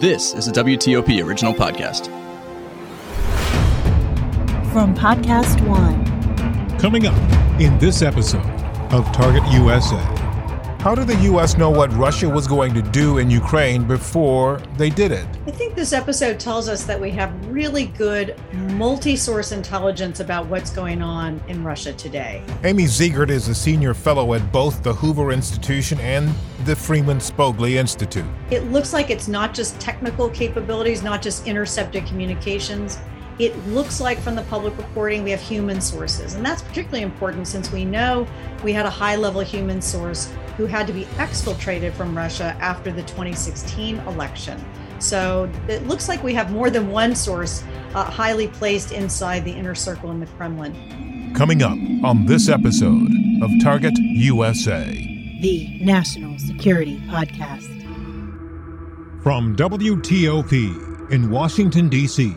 This is a WTOP original podcast. From Podcast One. Coming up in this episode of Target USA. How did the U.S. know what Russia was going to do in Ukraine before they did it? I think this episode tells us that we have really good multi source intelligence about what's going on in Russia today. Amy Zegart is a senior fellow at both the Hoover Institution and the Freeman Spogli Institute. It looks like it's not just technical capabilities, not just intercepted communications. It looks like from the public reporting, we have human sources. And that's particularly important since we know we had a high level human source who had to be exfiltrated from Russia after the 2016 election. So it looks like we have more than one source uh, highly placed inside the inner circle in the Kremlin. Coming up on this episode of Target USA, the National Security Podcast. From WTOP in Washington, D.C.,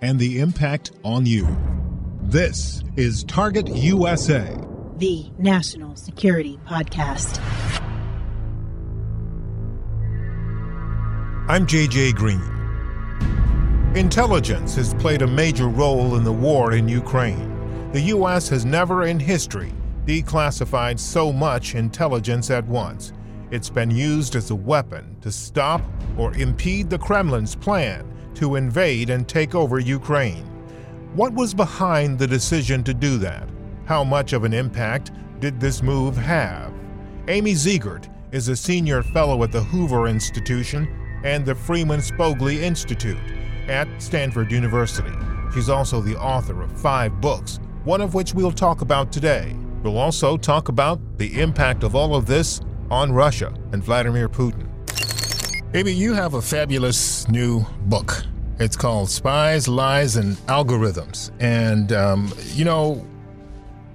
and the impact on you. This is Target USA, the National Security Podcast. I'm JJ Green. Intelligence has played a major role in the war in Ukraine. The U.S. has never in history declassified so much intelligence at once. It's been used as a weapon to stop or impede the Kremlin's plan to invade and take over Ukraine. What was behind the decision to do that? How much of an impact did this move have? Amy Zegart is a senior fellow at the Hoover Institution and the Freeman Spogli Institute at Stanford University. She's also the author of five books, one of which we'll talk about today. We'll also talk about the impact of all of this on Russia and Vladimir Putin. Amy, you have a fabulous new book it's called Spies, Lies, and Algorithms. And, um, you know,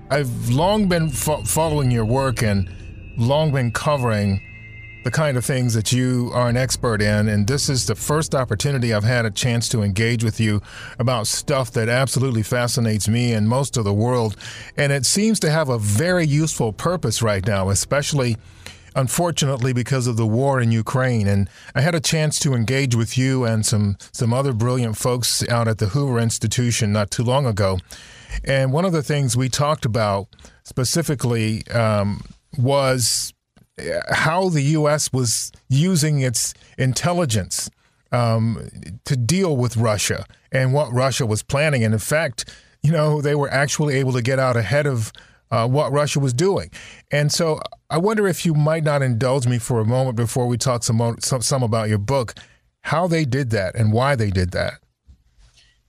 I've long been fo- following your work and long been covering the kind of things that you are an expert in. And this is the first opportunity I've had a chance to engage with you about stuff that absolutely fascinates me and most of the world. And it seems to have a very useful purpose right now, especially unfortunately because of the war in Ukraine. And I had a chance to engage with you and some some other brilliant folks out at the Hoover Institution not too long ago. And one of the things we talked about specifically um, was uh, how the U.S. was using its intelligence um, to deal with Russia and what Russia was planning. And in fact, you know, they were actually able to get out ahead of uh, what Russia was doing. And so I wonder if you might not indulge me for a moment before we talk some, some, some about your book, how they did that and why they did that.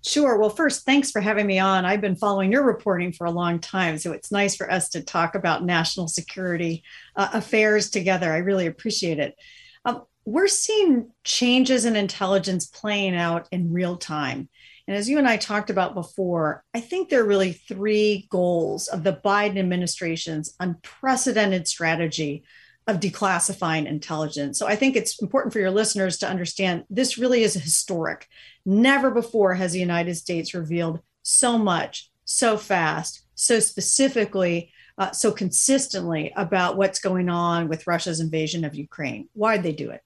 Sure. Well, first, thanks for having me on. I've been following your reporting for a long time, so it's nice for us to talk about national security uh, affairs together. I really appreciate it. Um, we're seeing changes in intelligence playing out in real time. And as you and I talked about before, I think there are really three goals of the Biden administration's unprecedented strategy of declassifying intelligence. So I think it's important for your listeners to understand this really is historic. Never before has the United States revealed so much, so fast, so specifically, uh, so consistently about what's going on with Russia's invasion of Ukraine. Why did they do it?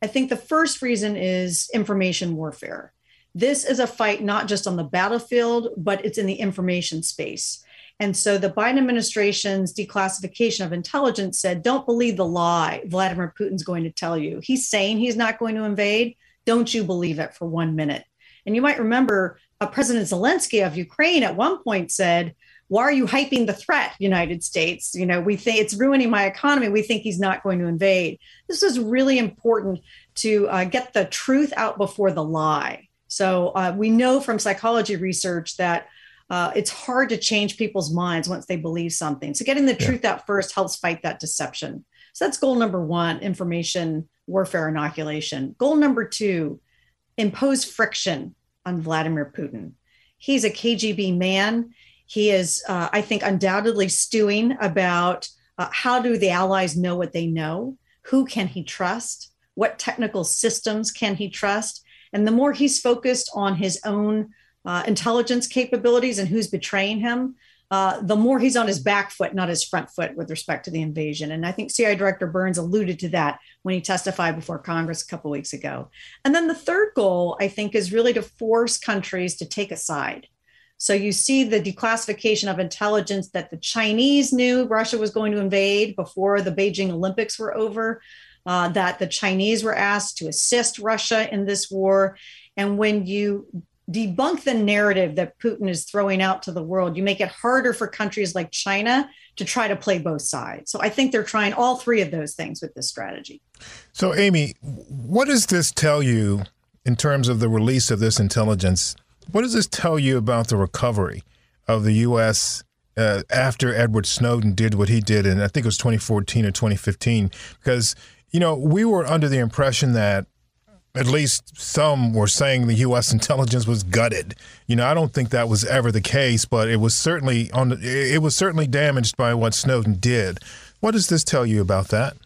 I think the first reason is information warfare. This is a fight not just on the battlefield, but it's in the information space. And so the Biden administration's declassification of intelligence said, don't believe the lie Vladimir Putin's going to tell you. He's saying he's not going to invade. Don't you believe it for one minute. And you might remember uh, President Zelensky of Ukraine at one point said, why are you hyping the threat united states you know we think it's ruining my economy we think he's not going to invade this is really important to uh, get the truth out before the lie so uh, we know from psychology research that uh, it's hard to change people's minds once they believe something. So getting the yeah. truth out first helps fight that deception. So that's goal number one information warfare inoculation. Goal number two impose friction on Vladimir Putin. He's a KGB man. He is, uh, I think, undoubtedly stewing about uh, how do the allies know what they know? Who can he trust? What technical systems can he trust? And the more he's focused on his own uh, intelligence capabilities and who's betraying him, uh, the more he's on his back foot, not his front foot, with respect to the invasion. And I think CIA Director Burns alluded to that when he testified before Congress a couple weeks ago. And then the third goal, I think, is really to force countries to take a side. So you see the declassification of intelligence that the Chinese knew Russia was going to invade before the Beijing Olympics were over, uh, that the Chinese were asked to assist Russia in this war. And when you debunk the narrative that Putin is throwing out to the world. You make it harder for countries like China to try to play both sides. So I think they're trying all three of those things with this strategy. So, Amy, what does this tell you in terms of the release of this intelligence? What does this tell you about the recovery of the U.S. Uh, after Edward Snowden did what he did and I think it was 2014 or 2015? Because, you know, we were under the impression that at least some were saying the U.S. intelligence was gutted. You know, I don't think that was ever the case, but it was certainly on. It was certainly damaged by what Snowden did. What does this tell you about that?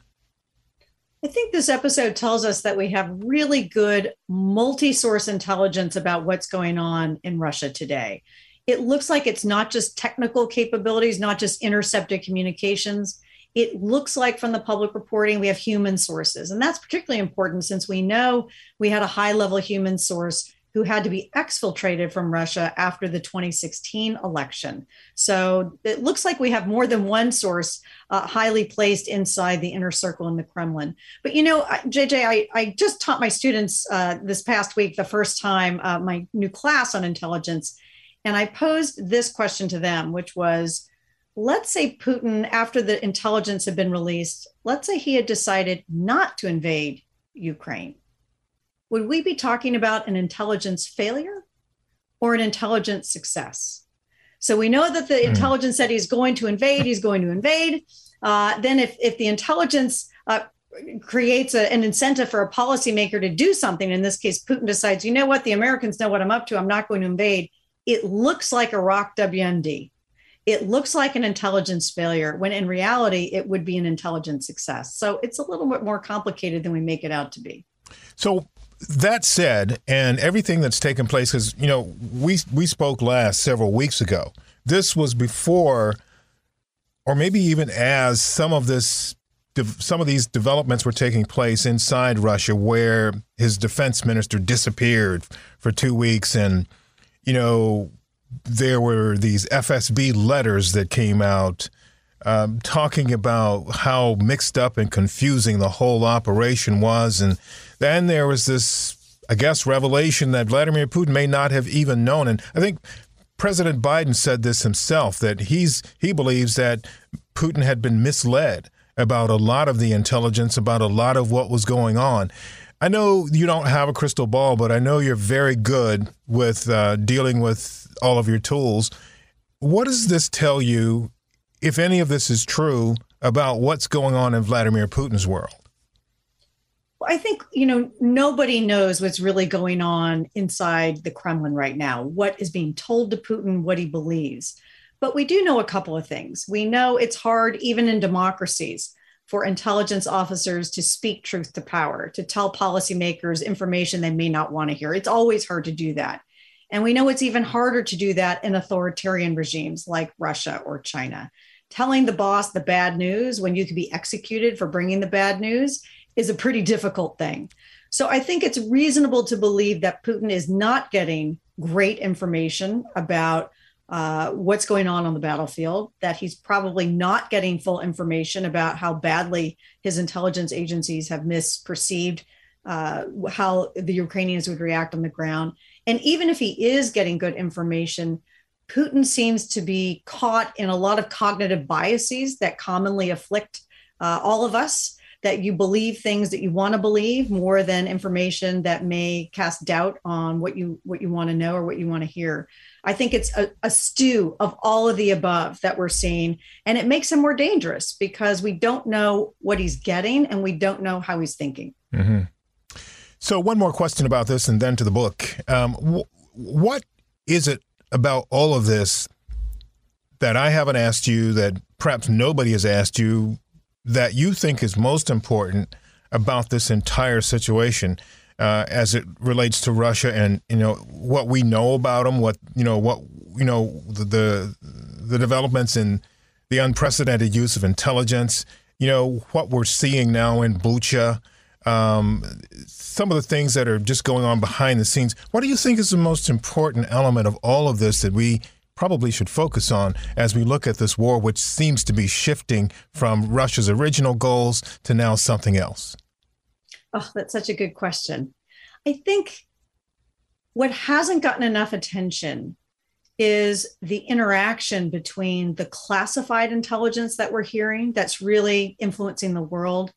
I think this episode tells us that we have really good multi source intelligence about what's going on in Russia today. It looks like it's not just technical capabilities, not just intercepted communications it looks like from the public reporting we have human sources and that's particularly important since we know we had a high level human source who had to be exfiltrated from Russia after the 2016 election. So it looks like we have more than one source uh, highly placed inside the inner circle in the Kremlin. But you know, JJ, I, I just taught my students uh, this past week, the first time, uh, my new class on intelligence. And I posed this question to them, which was let's say Putin, after the intelligence had been released, let's say he had decided not to invade Ukraine. Would we be talking about an intelligence failure or an intelligence success? So we know that the mm. intelligence said he's going to invade, he's going to invade. Uh, then, if, if the intelligence uh, creates a, an incentive for a policymaker to do something, in this case, Putin decides, you know what, the Americans know what I'm up to, I'm not going to invade. It looks like Iraq WMD it looks like an intelligence failure when in reality it would be an intelligence success. So it's a little bit more complicated than we make it out to be. So that said, and everything that's taken place, because you know we we spoke last several weeks ago. This was before, or maybe even as some of this, some of these developments were taking place inside Russia, where his defense minister disappeared for two weeks, and you know there were these FSB letters that came out um, talking about how mixed up and confusing the whole operation was. And then there was this, I guess, revelation that Vladimir Putin may not have even known. And I think President Biden said this himself that he's he believes that Putin had been misled about a lot of the intelligence, about a lot of what was going on. I know you don't have a crystal ball, but I know you're very good with uh, dealing with all of your tools. What does this tell you, if any of this is true, about what's going on in Vladimir Putin's world? I think, you know, nobody knows what's really going on inside the Kremlin right now, what is being told to Putin, what he believes. But we do know a couple of things. We know it's hard, even in democracies, for intelligence officers to speak truth to power, to tell policymakers information they may not want to hear. It's always hard to do that. And we know it's even harder to do that in authoritarian regimes like Russia or China. Telling the boss the bad news when you could be executed for bringing the bad news is a pretty difficult thing. So I think it's reasonable to believe that Putin is not getting great information about uh, what's going on on the battlefield, that he's probably not getting full information about how badly his intelligence agencies have misperceived uh, how the Ukrainians would react on the ground. And even if he is getting good information, Putin seems to be caught in a lot of cognitive biases that commonly afflict uh, all of us. That you believe things that you want to believe more than information that may cast doubt on what you what you want to know or what you want to hear. I think it's a, a stew of all of the above that we're seeing, and it makes him more dangerous because we don't know what he's getting and we don't know how he's thinking. Mm-hmm. So, one more question about this, and then to the book. Um, wh- what is it about all of this that I haven't asked you, that perhaps nobody has asked you, that you think is most important about this entire situation uh, as it relates to Russia and you know what we know about them, what you know what you know the the, the developments in the unprecedented use of intelligence, you know what we're seeing now in Bucha um, some of the things that are just going on behind the scenes. What do you think is the most important element of all of this that we probably should focus on as we look at this war, which seems to be shifting from Russia's original goals to now something else? Oh, that's such a good question. I think what hasn't gotten enough attention is the interaction between the classified intelligence that we're hearing that's really influencing the world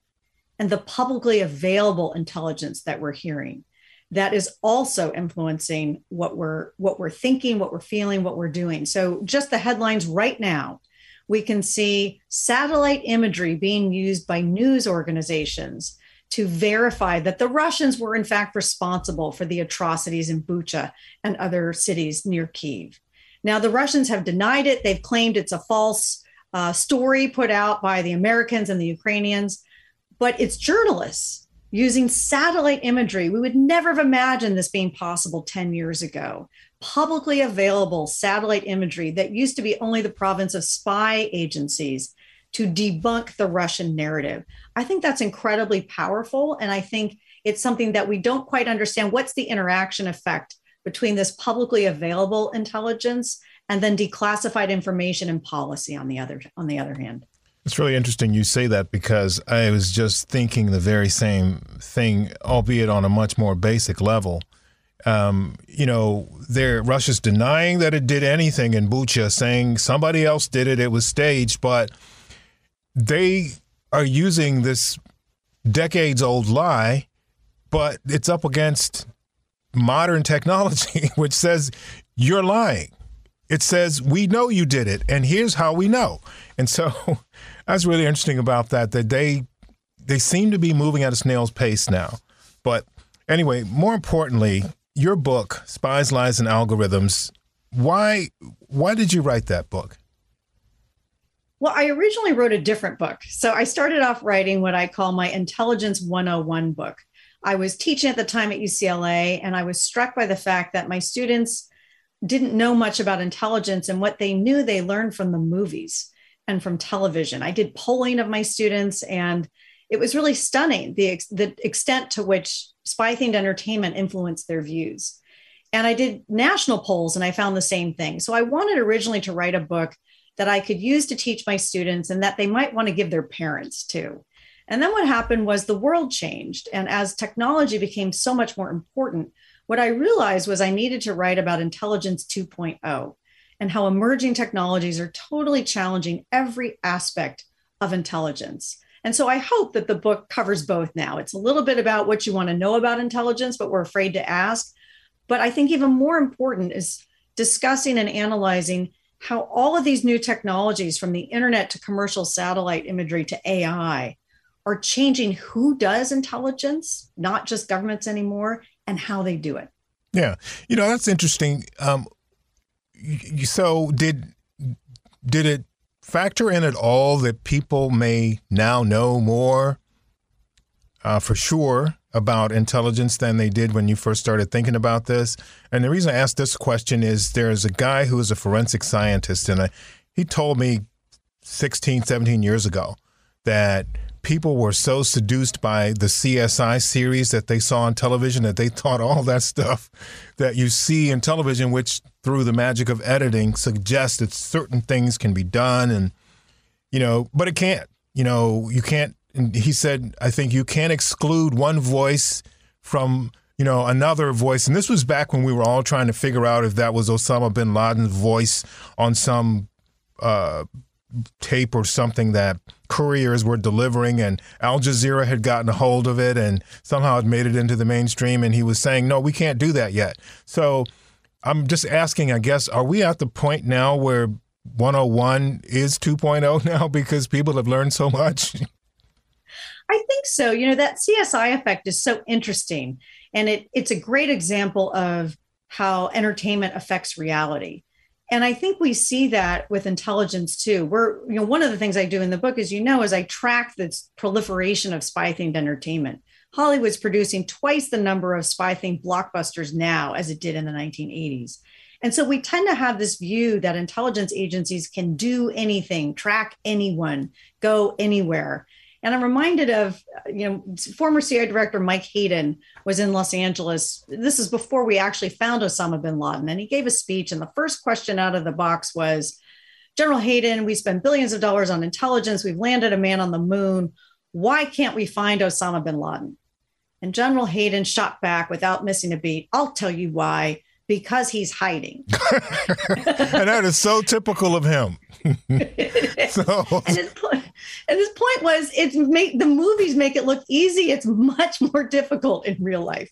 and the publicly available intelligence that we're hearing that is also influencing what we're what we're thinking what we're feeling what we're doing so just the headlines right now we can see satellite imagery being used by news organizations to verify that the Russians were in fact responsible for the atrocities in Bucha and other cities near Kiev. Now, the Russians have denied it. They've claimed it's a false uh, story put out by the Americans and the Ukrainians but it's journalists using satellite imagery. We would never have imagined this being possible 10 years ago. Publicly available satellite imagery that used to be only the province of spy agencies to debunk the Russian narrative. I think that's incredibly powerful. And I think it's something that we don't quite understand. What's the interaction effect between this publicly available intelligence and then declassified information and policy on the other on the other hand? It's really interesting you say that because I was just thinking the very same thing, albeit on a much more basic level. Um, you know, there Russia's denying that it did anything in Bucha, saying somebody else did it, it was staged, but they are using this decades old lie, but it's up against modern technology, which says you're lying. It says, we know you did it, and here's how we know. And so that's really interesting about that, that they they seem to be moving at a snail's pace now. But anyway, more importantly, your book, Spies, Lies, and Algorithms, why why did you write that book? Well, I originally wrote a different book. So I started off writing what I call my Intelligence 101 book. I was teaching at the time at UCLA, and I was struck by the fact that my students didn't know much about intelligence, and what they knew they learned from the movies and from television. I did polling of my students, and it was really stunning the, the extent to which spy themed entertainment influenced their views. And I did national polls, and I found the same thing. So I wanted originally to write a book that I could use to teach my students and that they might want to give their parents too. And then what happened was the world changed. And as technology became so much more important, what I realized was I needed to write about intelligence 2.0 and how emerging technologies are totally challenging every aspect of intelligence. And so I hope that the book covers both now. It's a little bit about what you want to know about intelligence, but we're afraid to ask. But I think even more important is discussing and analyzing how all of these new technologies, from the internet to commercial satellite imagery to AI, are changing who does intelligence, not just governments anymore, and how they do it. Yeah, you know that's interesting. Um, so did did it factor in at all that people may now know more uh, for sure about intelligence than they did when you first started thinking about this? And the reason I asked this question is there's a guy who is a forensic scientist, and I, he told me 16, 17 years ago that people were so seduced by the CSI series that they saw on television that they thought all that stuff that you see in television, which through the magic of editing suggests that certain things can be done and, you know, but it can't. You know, you can't. He said, I think you can't exclude one voice from you know, another voice. And this was back when we were all trying to figure out if that was Osama bin Laden's voice on some uh, tape or something that couriers were delivering and Al Jazeera had gotten a hold of it and somehow it made it into the mainstream and he was saying no we can't do that yet so I'm just asking I guess are we at the point now where 101 is 2.0 now because people have learned so much I think so. You know, that CSI effect is so interesting. And it, it's a great example of how entertainment affects reality. And I think we see that with intelligence too. We're, you know, one of the things I do in the book, as you know, is I track the proliferation of spy themed entertainment. Hollywood's producing twice the number of spy themed blockbusters now as it did in the 1980s. And so we tend to have this view that intelligence agencies can do anything, track anyone, go anywhere. And I'm reminded of, you know, former CIA director Mike Hayden was in Los Angeles. This is before we actually found Osama bin Laden. And he gave a speech. And the first question out of the box was General Hayden, we spend billions of dollars on intelligence. We've landed a man on the moon. Why can't we find Osama bin Laden? And General Hayden shot back without missing a beat. I'll tell you why because he's hiding. and that is so typical of him. so. and, his point, and his point was it's make the movies make it look easy. It's much more difficult in real life.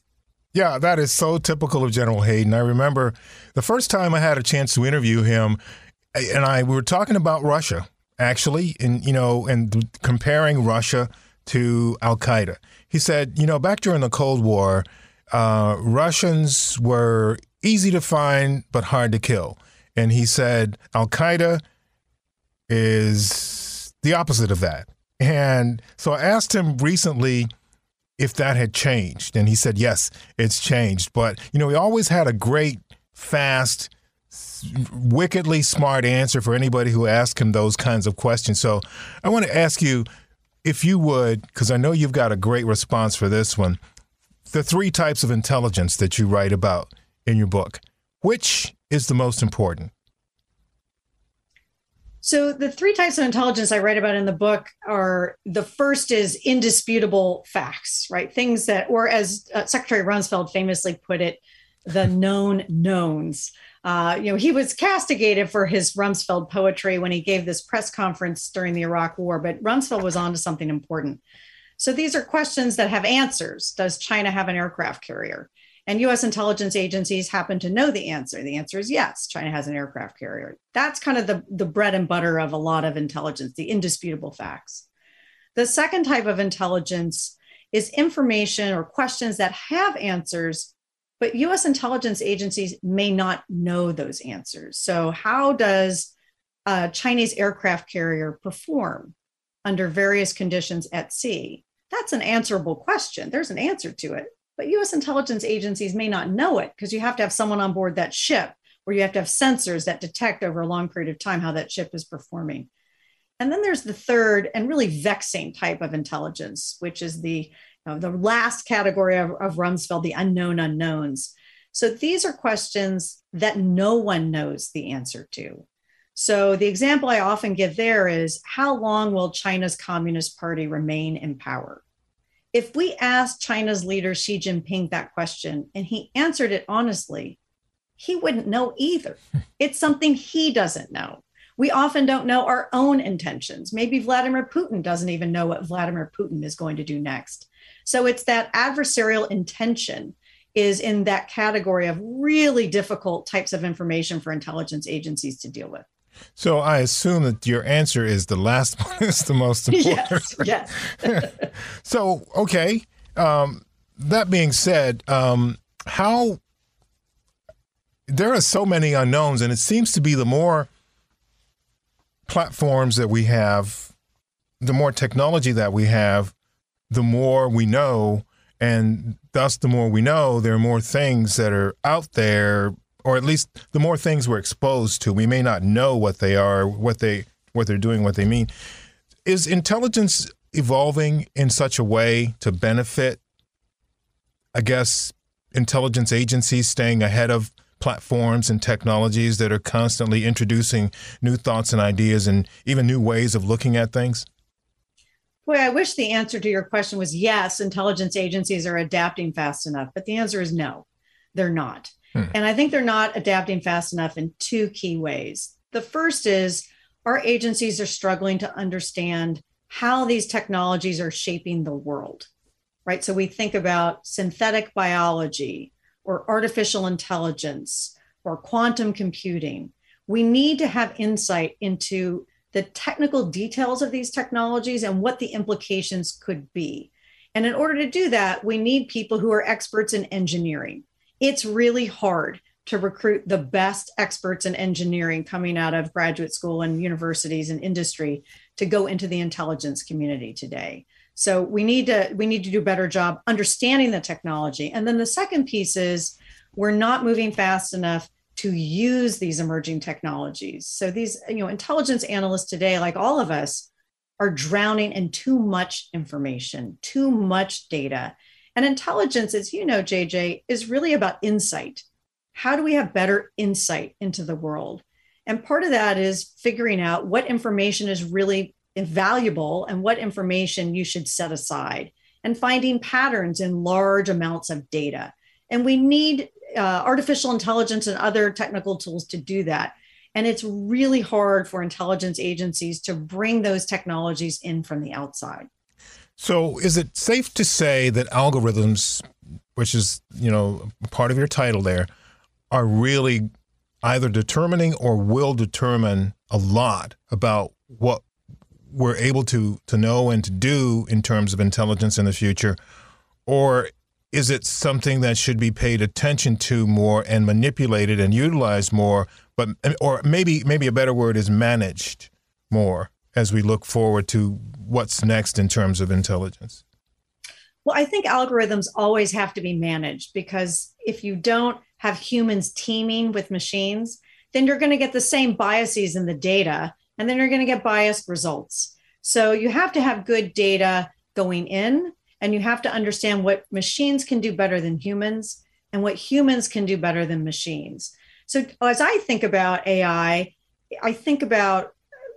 Yeah, that is so typical of General Hayden. I remember the first time I had a chance to interview him, and I we were talking about Russia actually, and you know, and comparing Russia to Al Qaeda. He said, you know, back during the Cold War, uh, Russians were easy to find but hard to kill. And he said Al Qaeda is the opposite of that. And so I asked him recently if that had changed. And he said, yes, it's changed. But, you know, he always had a great, fast, wickedly smart answer for anybody who asked him those kinds of questions. So I want to ask you, if you would, because I know you've got a great response for this one, the three types of intelligence that you write about in your book. Which is the most important? So, the three types of intelligence I write about in the book are the first is indisputable facts, right? Things that, or as uh, Secretary Rumsfeld famously put it, the known knowns. Uh, you know, he was castigated for his Rumsfeld poetry when he gave this press conference during the Iraq War, but Rumsfeld was on to something important. So these are questions that have answers. Does China have an aircraft carrier? And US intelligence agencies happen to know the answer. The answer is yes, China has an aircraft carrier. That's kind of the, the bread and butter of a lot of intelligence, the indisputable facts. The second type of intelligence is information or questions that have answers, but US intelligence agencies may not know those answers. So, how does a Chinese aircraft carrier perform under various conditions at sea? That's an answerable question. There's an answer to it but US intelligence agencies may not know it because you have to have someone on board that ship or you have to have sensors that detect over a long period of time how that ship is performing. And then there's the third and really vexing type of intelligence, which is the, you know, the last category of, of Rumsfeld, the unknown unknowns. So these are questions that no one knows the answer to. So the example I often give there is how long will China's Communist Party remain in power? If we asked China's leader Xi Jinping that question and he answered it honestly, he wouldn't know either. It's something he doesn't know. We often don't know our own intentions. Maybe Vladimir Putin doesn't even know what Vladimir Putin is going to do next. So it's that adversarial intention is in that category of really difficult types of information for intelligence agencies to deal with. So I assume that your answer is the last one is the most important. Yes. yes. so okay. Um, that being said, um, how there are so many unknowns, and it seems to be the more platforms that we have, the more technology that we have, the more we know, and thus the more we know, there are more things that are out there or at least the more things we're exposed to, we may not know what they are, what they what they're doing, what they mean. Is intelligence evolving in such a way to benefit, I guess, intelligence agencies staying ahead of platforms and technologies that are constantly introducing new thoughts and ideas and even new ways of looking at things? Boy, I wish the answer to your question was yes, intelligence agencies are adapting fast enough, but the answer is no, they're not. Hmm. And I think they're not adapting fast enough in two key ways. The first is our agencies are struggling to understand how these technologies are shaping the world, right? So we think about synthetic biology or artificial intelligence or quantum computing. We need to have insight into the technical details of these technologies and what the implications could be. And in order to do that, we need people who are experts in engineering. It's really hard to recruit the best experts in engineering coming out of graduate school and universities and industry to go into the intelligence community today. So we need to we need to do a better job understanding the technology. And then the second piece is we're not moving fast enough to use these emerging technologies. So these you know intelligence analysts today like all of us are drowning in too much information, too much data. And intelligence as you know JJ is really about insight how do we have better insight into the world? And part of that is figuring out what information is really valuable and what information you should set aside and finding patterns in large amounts of data. And we need uh, artificial intelligence and other technical tools to do that. And it's really hard for intelligence agencies to bring those technologies in from the outside. So, is it safe to say that algorithms, which is you know part of your title there, are really either determining or will determine a lot about what we're able to to know and to do in terms of intelligence in the future? Or is it something that should be paid attention to more and manipulated and utilized more but or maybe maybe a better word is managed more as we look forward to what's next in terms of intelligence well i think algorithms always have to be managed because if you don't have humans teaming with machines, then you're going to get the same biases in the data, and then you're going to get biased results. So you have to have good data going in, and you have to understand what machines can do better than humans and what humans can do better than machines. So as I think about AI, I think about,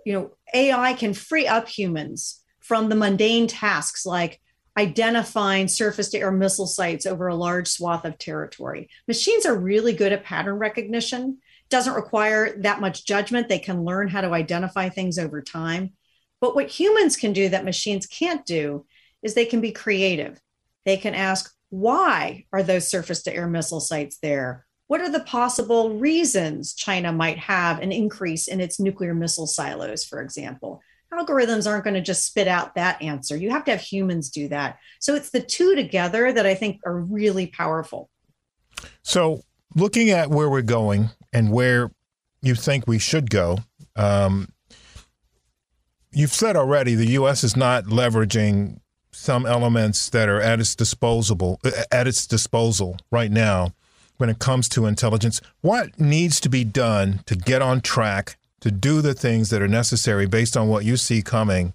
you know, AI can free up humans from the mundane tasks like identifying surface to air missile sites over a large swath of territory. Machines are really good at pattern recognition. Doesn't require that much judgment. They can learn how to identify things over time. But what humans can do that machines can't do is they can be creative. They can ask, why are those surface to air missile sites there? What are the possible reasons China might have an increase in its nuclear missile silos, for example? algorithms aren't going to just spit out that answer. You have to have humans do that. So it's the two together that I think are really powerful. So, looking at where we're going and where you think we should go, um, you've said already the U.S. is not leveraging some elements that are at its disposable at its disposal right now when it comes to intelligence. What needs to be done to get on track to do the things that are necessary based on what you see coming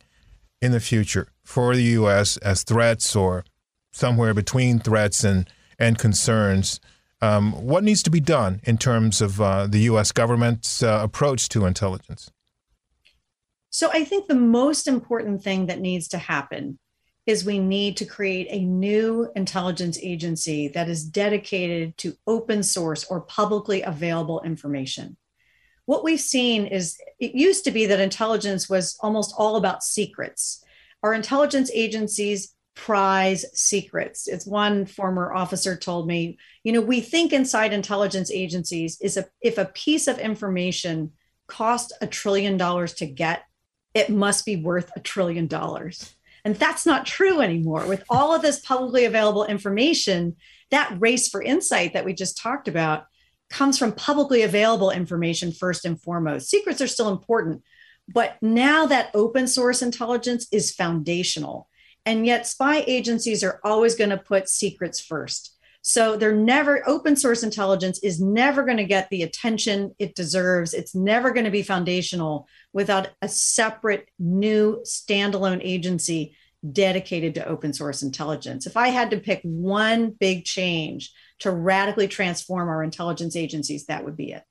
in the future for the U.S. as threats or somewhere between threats and, and concerns. Um, what needs to be done in terms of uh, the U.S. government's uh, approach to intelligence? So, I think the most important thing that needs to happen is we need to create a new intelligence agency that is dedicated to open source or publicly available information what we've seen is it used to be that intelligence was almost all about secrets. Our intelligence agencies prize secrets. It's one former officer told me, you know, we think inside intelligence agencies is a, if a piece of information cost a trillion dollars to get, it must be worth a trillion dollars. And that's not true anymore. With all of this publicly available information, that race for insight that we just talked about comes from publicly available information first and foremost. Secrets are still important, but now that open source intelligence is foundational. And yet, spy agencies are always going to put secrets first. So they're never, open source intelligence is never going to get the attention it deserves. It's never going to be foundational without a separate, new, standalone agency dedicated to open source intelligence. If I had to pick one big change to radically transform our intelligence agencies, that would be it.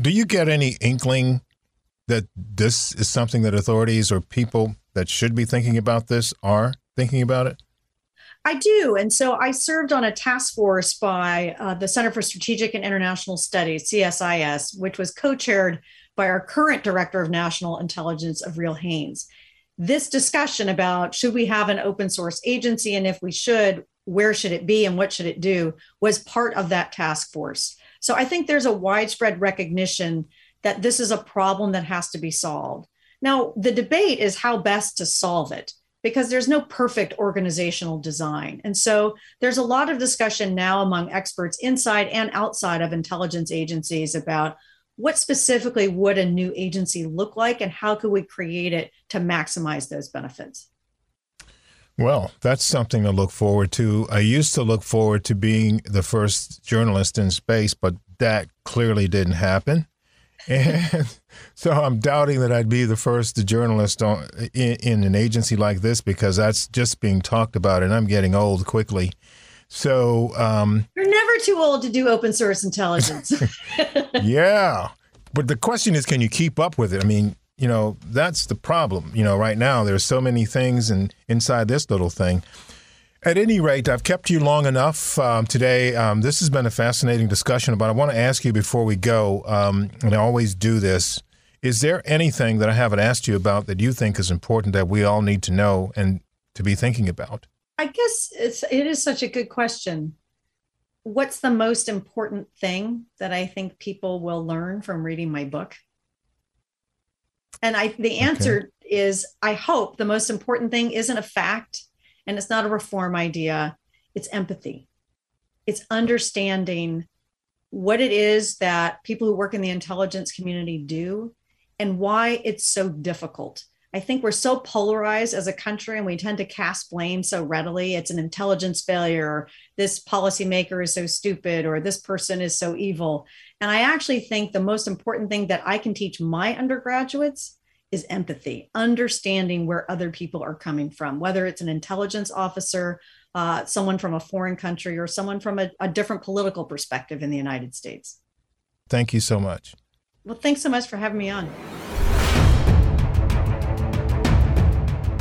Do you get any inkling that this is something that authorities or people that should be thinking about this are thinking about it? I do. And so I served on a task force by uh, the Center for Strategic and International Studies, CSIS, which was co chaired by our current Director of National Intelligence, Avril Haines. This discussion about should we have an open source agency and if we should, where should it be and what should it do was part of that task force. So I think there's a widespread recognition that this is a problem that has to be solved. Now, the debate is how best to solve it because there's no perfect organizational design. And so there's a lot of discussion now among experts inside and outside of intelligence agencies about what specifically would a new agency look like and how could we create it to maximize those benefits. Well, that's something to look forward to. I used to look forward to being the first journalist in space, but that clearly didn't happen. And so I'm doubting that I'd be the first journalist on, in, in, an agency like this because that's just being talked about, and I'm getting old quickly. So um, you're never too old to do open source intelligence. yeah, but the question is, can you keep up with it? I mean, you know, that's the problem. You know, right now there's so many things and inside this little thing. At any rate, I've kept you long enough um, today. Um, this has been a fascinating discussion, but I want to ask you before we go, um, and I always do this is there anything that I haven't asked you about that you think is important that we all need to know and to be thinking about? I guess it's it is such a good question. What's the most important thing that I think people will learn from reading my book? And I the answer okay. is I hope the most important thing isn't a fact and it's not a reform idea, it's empathy. It's understanding what it is that people who work in the intelligence community do and why it's so difficult. I think we're so polarized as a country and we tend to cast blame so readily. It's an intelligence failure, or this policymaker is so stupid, or this person is so evil. And I actually think the most important thing that I can teach my undergraduates is empathy, understanding where other people are coming from, whether it's an intelligence officer, uh, someone from a foreign country, or someone from a, a different political perspective in the United States. Thank you so much. Well, thanks so much for having me on.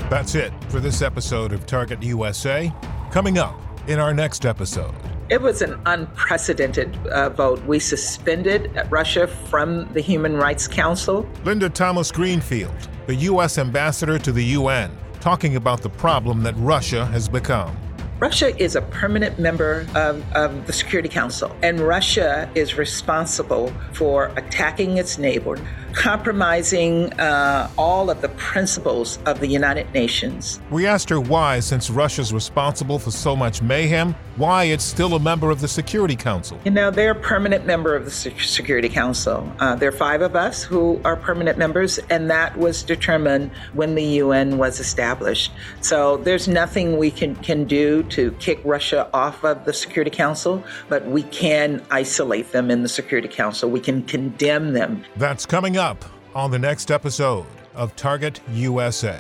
That's it for this episode of Target USA. Coming up in our next episode. It was an unprecedented uh, vote. We suspended Russia from the Human Rights Council. Linda Thomas Greenfield, the U.S. ambassador to the UN, talking about the problem that Russia has become. Russia is a permanent member of, of, the Security Council, and Russia is responsible for attacking its neighbor, compromising uh, all of the principles of the United Nations. We asked her why, since Russia's responsible for so much mayhem, why it's still a member of the Security Council. You know, they're a permanent member of the Security Council. Uh, there are five of us who are permanent members, and that was determined when the UN was established. So there's nothing we can, can do to kick Russia off of the Security Council, but we can isolate them in the Security Council. We can condemn them. That's coming up on the next episode of Target USA.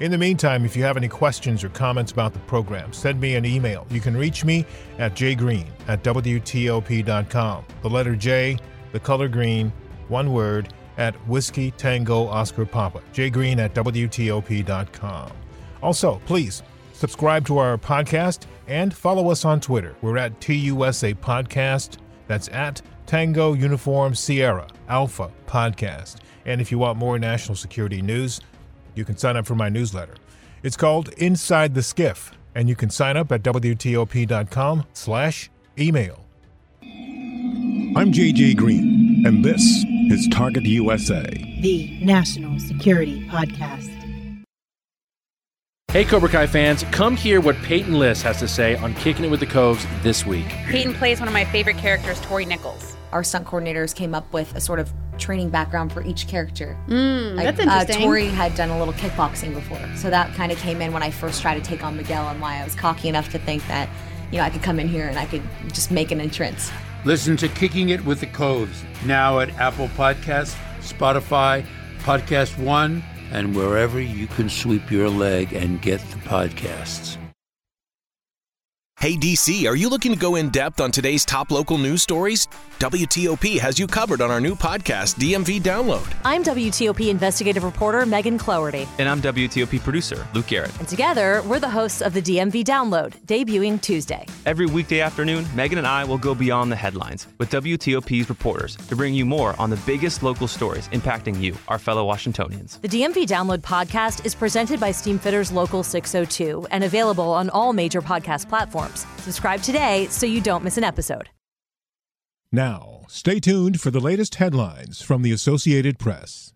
In the meantime, if you have any questions or comments about the program, send me an email. You can reach me at jgreen at WTOP.com. The letter J, the color green, one word, at Whiskey Tango Oscar Papa. jgreen at WTOP.com. Also, please subscribe to our podcast and follow us on Twitter. We're at TUSA Podcast. That's at Tango Uniform Sierra Alpha Podcast. And if you want more national security news, you can sign up for my newsletter. It's called Inside the Skiff, and you can sign up at WTOP.com slash email. I'm JJ Green, and this is Target USA, the National Security Podcast. Hey, Cobra Kai fans, come hear what Peyton List has to say on Kicking It with the Coves this week. Peyton plays one of my favorite characters, Tori Nichols. Our stunt coordinators came up with a sort of training background for each character. Mm, like, that's interesting. Uh, Tori had done a little kickboxing before, so that kind of came in when I first tried to take on Miguel and why I was cocky enough to think that, you know, I could come in here and I could just make an entrance. Listen to Kicking It with the Coves now at Apple Podcasts, Spotify, Podcast One and wherever you can sweep your leg and get the podcasts. Hey DC, are you looking to go in depth on today's top local news stories? WTOP has you covered on our new podcast, DMV Download. I'm WTOP investigative reporter Megan Cloherty. And I'm WTOP producer Luke Garrett. And together, we're the hosts of the DMV Download, debuting Tuesday. Every weekday afternoon, Megan and I will go beyond the headlines with WTOP's reporters to bring you more on the biggest local stories impacting you, our fellow Washingtonians. The DMV Download podcast is presented by Steamfitters Local 602 and available on all major podcast platforms. Subscribe today so you don't miss an episode. Now, stay tuned for the latest headlines from the Associated Press.